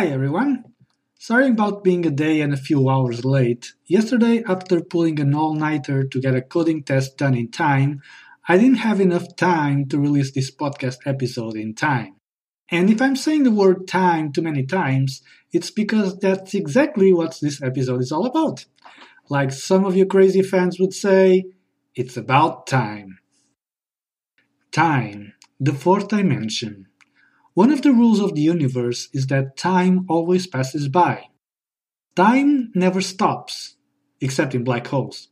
Hi everyone! Sorry about being a day and a few hours late. Yesterday, after pulling an all nighter to get a coding test done in time, I didn't have enough time to release this podcast episode in time. And if I'm saying the word time too many times, it's because that's exactly what this episode is all about. Like some of you crazy fans would say, it's about time. Time, the fourth dimension. One of the rules of the universe is that time always passes by. Time never stops, except in black holes.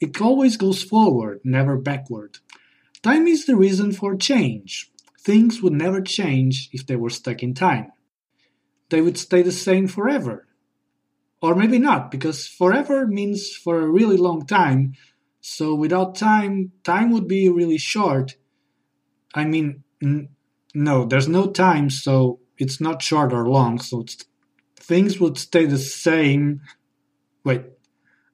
It always goes forward, never backward. Time is the reason for change. Things would never change if they were stuck in time. They would stay the same forever. Or maybe not, because forever means for a really long time, so without time, time would be really short. I mean, no, there's no time, so it's not short or long, so things would stay the same. Wait,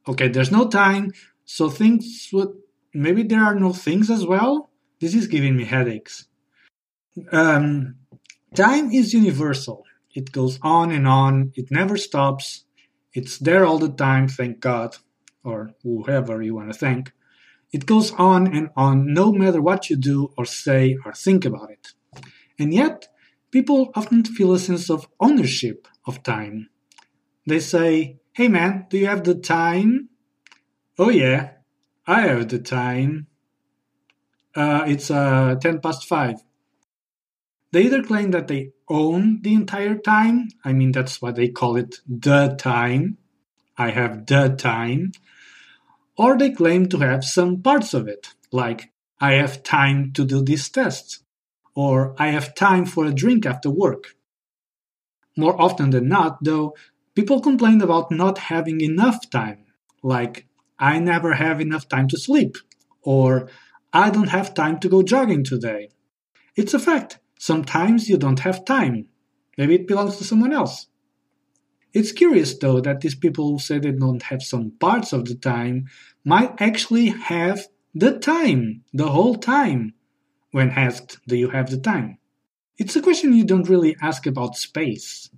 okay, there's no time, so things would. Maybe there are no things as well? This is giving me headaches. Um, time is universal. It goes on and on, it never stops. It's there all the time, thank God, or whoever you want to thank. It goes on and on no matter what you do or say or think about it. And yet, people often feel a sense of ownership of time. They say, Hey man, do you have the time? Oh yeah, I have the time. Uh, it's uh, 10 past 5. They either claim that they own the entire time, I mean, that's why they call it, the time. I have the time. Or they claim to have some parts of it, like, I have time to do these tests or I have time for a drink after work. More often than not, though, people complain about not having enough time, like, I never have enough time to sleep, or I don't have time to go jogging today. It's a fact. Sometimes you don't have time. Maybe it belongs to someone else. It's curious, though, that these people who say they don't have some parts of the time might actually have the time, the whole time, when asked, Do you have the time? It's a question you don't really ask about space.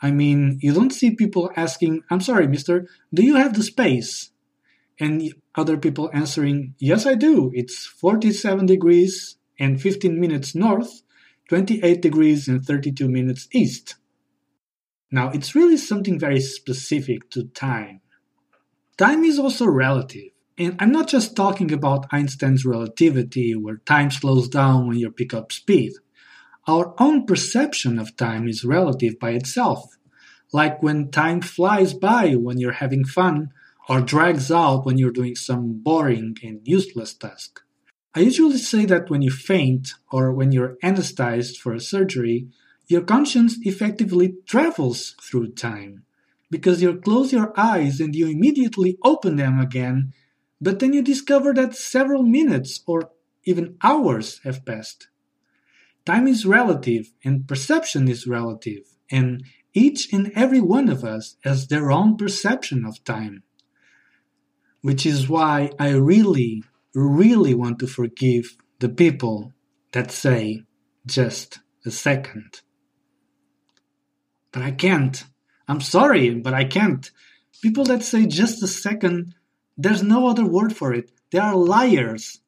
I mean, you don't see people asking, I'm sorry, mister, do you have the space? And other people answering, Yes, I do. It's 47 degrees and 15 minutes north, 28 degrees and 32 minutes east. Now, it's really something very specific to time. Time is also relative. And I'm not just talking about Einstein's relativity, where time slows down when you pick up speed. Our own perception of time is relative by itself, like when time flies by when you're having fun, or drags out when you're doing some boring and useless task. I usually say that when you faint or when you're anesthetized for a surgery, your conscience effectively travels through time because you close your eyes and you immediately open them again but then you discover that several minutes or even hours have passed. Time is relative and perception is relative, and each and every one of us has their own perception of time. Which is why I really, really want to forgive the people that say just a second. But I can't. I'm sorry, but I can't. People that say just a second there's no other word for it. They are liars.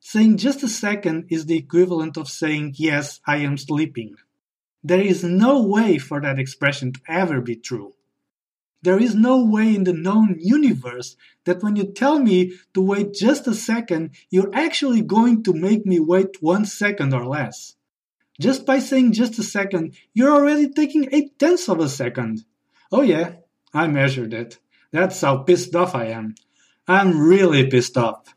Saying just a second is the equivalent of saying, yes, I am sleeping. There is no way for that expression to ever be true. There is no way in the known universe that when you tell me to wait just a second, you're actually going to make me wait one second or less. Just by saying just a second, you're already taking eight tenths of a second. Oh yeah, I measured it. That's how pissed off I am. I'm really pissed off.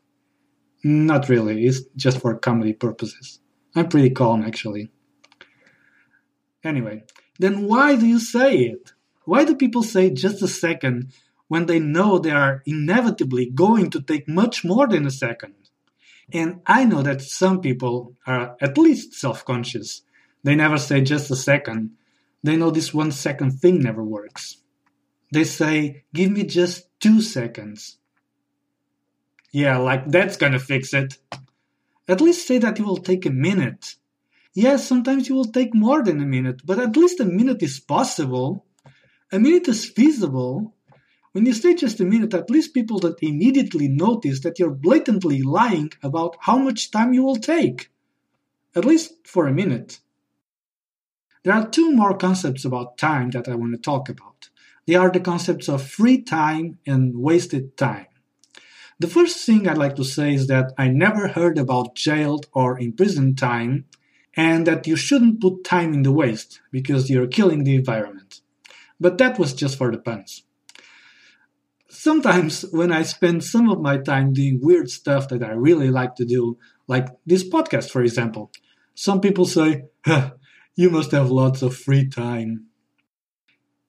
Not really, it's just for comedy purposes. I'm pretty calm actually. Anyway, then why do you say it? Why do people say just a second when they know they are inevitably going to take much more than a second? And I know that some people are at least self conscious. They never say just a second. They know this one second thing never works. They say, give me just two seconds. Yeah, like that's gonna fix it. At least say that it will take a minute. Yes, sometimes it will take more than a minute, but at least a minute is possible. A minute is feasible. When you say just a minute, at least people that immediately notice that you're blatantly lying about how much time you will take. At least for a minute. There are two more concepts about time that I want to talk about. They are the concepts of free time and wasted time. The first thing I'd like to say is that I never heard about jailed or imprisoned time and that you shouldn't put time in the waste because you're killing the environment. But that was just for the puns. Sometimes when I spend some of my time doing weird stuff that I really like to do, like this podcast for example, some people say, huh, you must have lots of free time.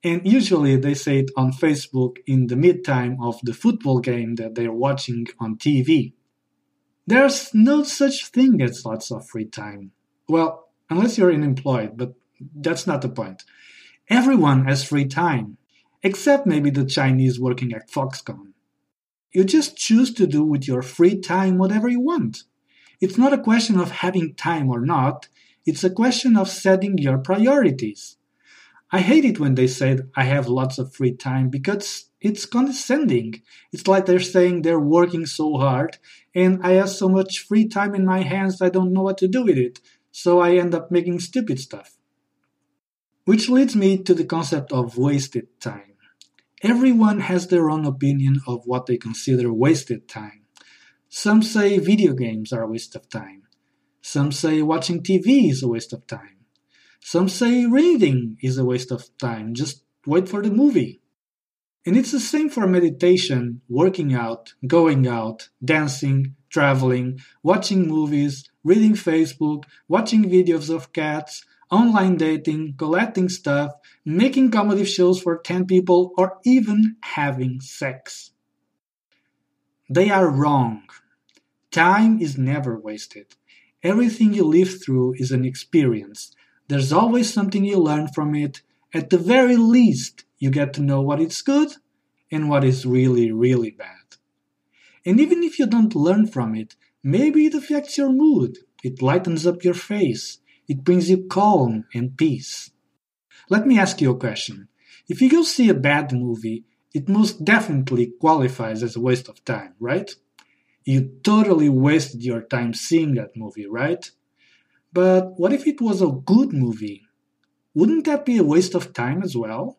And usually they say it on Facebook in the mid-time of the football game that they're watching on TV. There's no such thing as lots of free time. Well, unless you're unemployed, but that's not the point. Everyone has free time, except maybe the Chinese working at Foxconn. You just choose to do with your free time whatever you want. It's not a question of having time or not, it's a question of setting your priorities. I hate it when they say I have lots of free time because it's condescending. It's like they're saying they're working so hard and I have so much free time in my hands I don't know what to do with it, so I end up making stupid stuff. Which leads me to the concept of wasted time. Everyone has their own opinion of what they consider wasted time. Some say video games are a waste of time. Some say watching TV is a waste of time. Some say reading is a waste of time, just wait for the movie. And it's the same for meditation, working out, going out, dancing, traveling, watching movies, reading Facebook, watching videos of cats, online dating, collecting stuff, making comedy shows for 10 people, or even having sex. They are wrong. Time is never wasted. Everything you live through is an experience, there's always something you learn from it. At the very least, you get to know what is good and what is really, really bad. And even if you don't learn from it, maybe it affects your mood. It lightens up your face. It brings you calm and peace. Let me ask you a question. If you go see a bad movie, it most definitely qualifies as a waste of time, right? You totally wasted your time seeing that movie, right? But what if it was a good movie? Wouldn't that be a waste of time as well?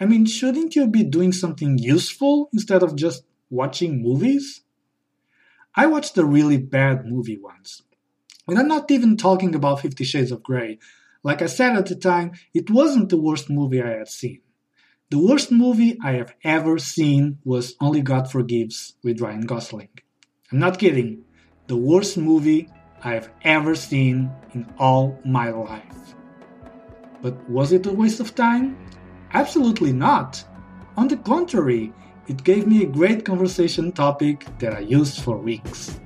I mean, shouldn't you be doing something useful instead of just watching movies? I watched a really bad movie once. And I'm not even talking about Fifty Shades of Grey. Like I said at the time, it wasn't the worst movie I had seen. The worst movie I have ever seen was Only God Forgives with Ryan Gosling. I'm not kidding. The worst movie I've ever seen in all my life. But was it a waste of time? Absolutely not. On the contrary, it gave me a great conversation topic that I used for weeks.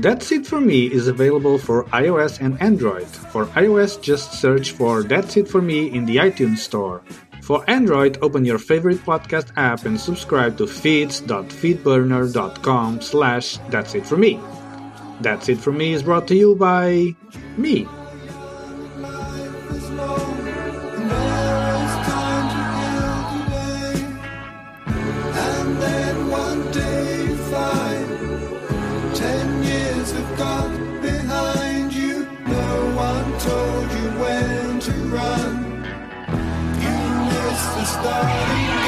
That's It For Me is available for iOS and Android. For iOS, just search for That's It For Me in the iTunes Store. For Android, open your favorite podcast app and subscribe to feeds.feedburner.com slash That's It For Me. That's It For Me is brought to you by me, starting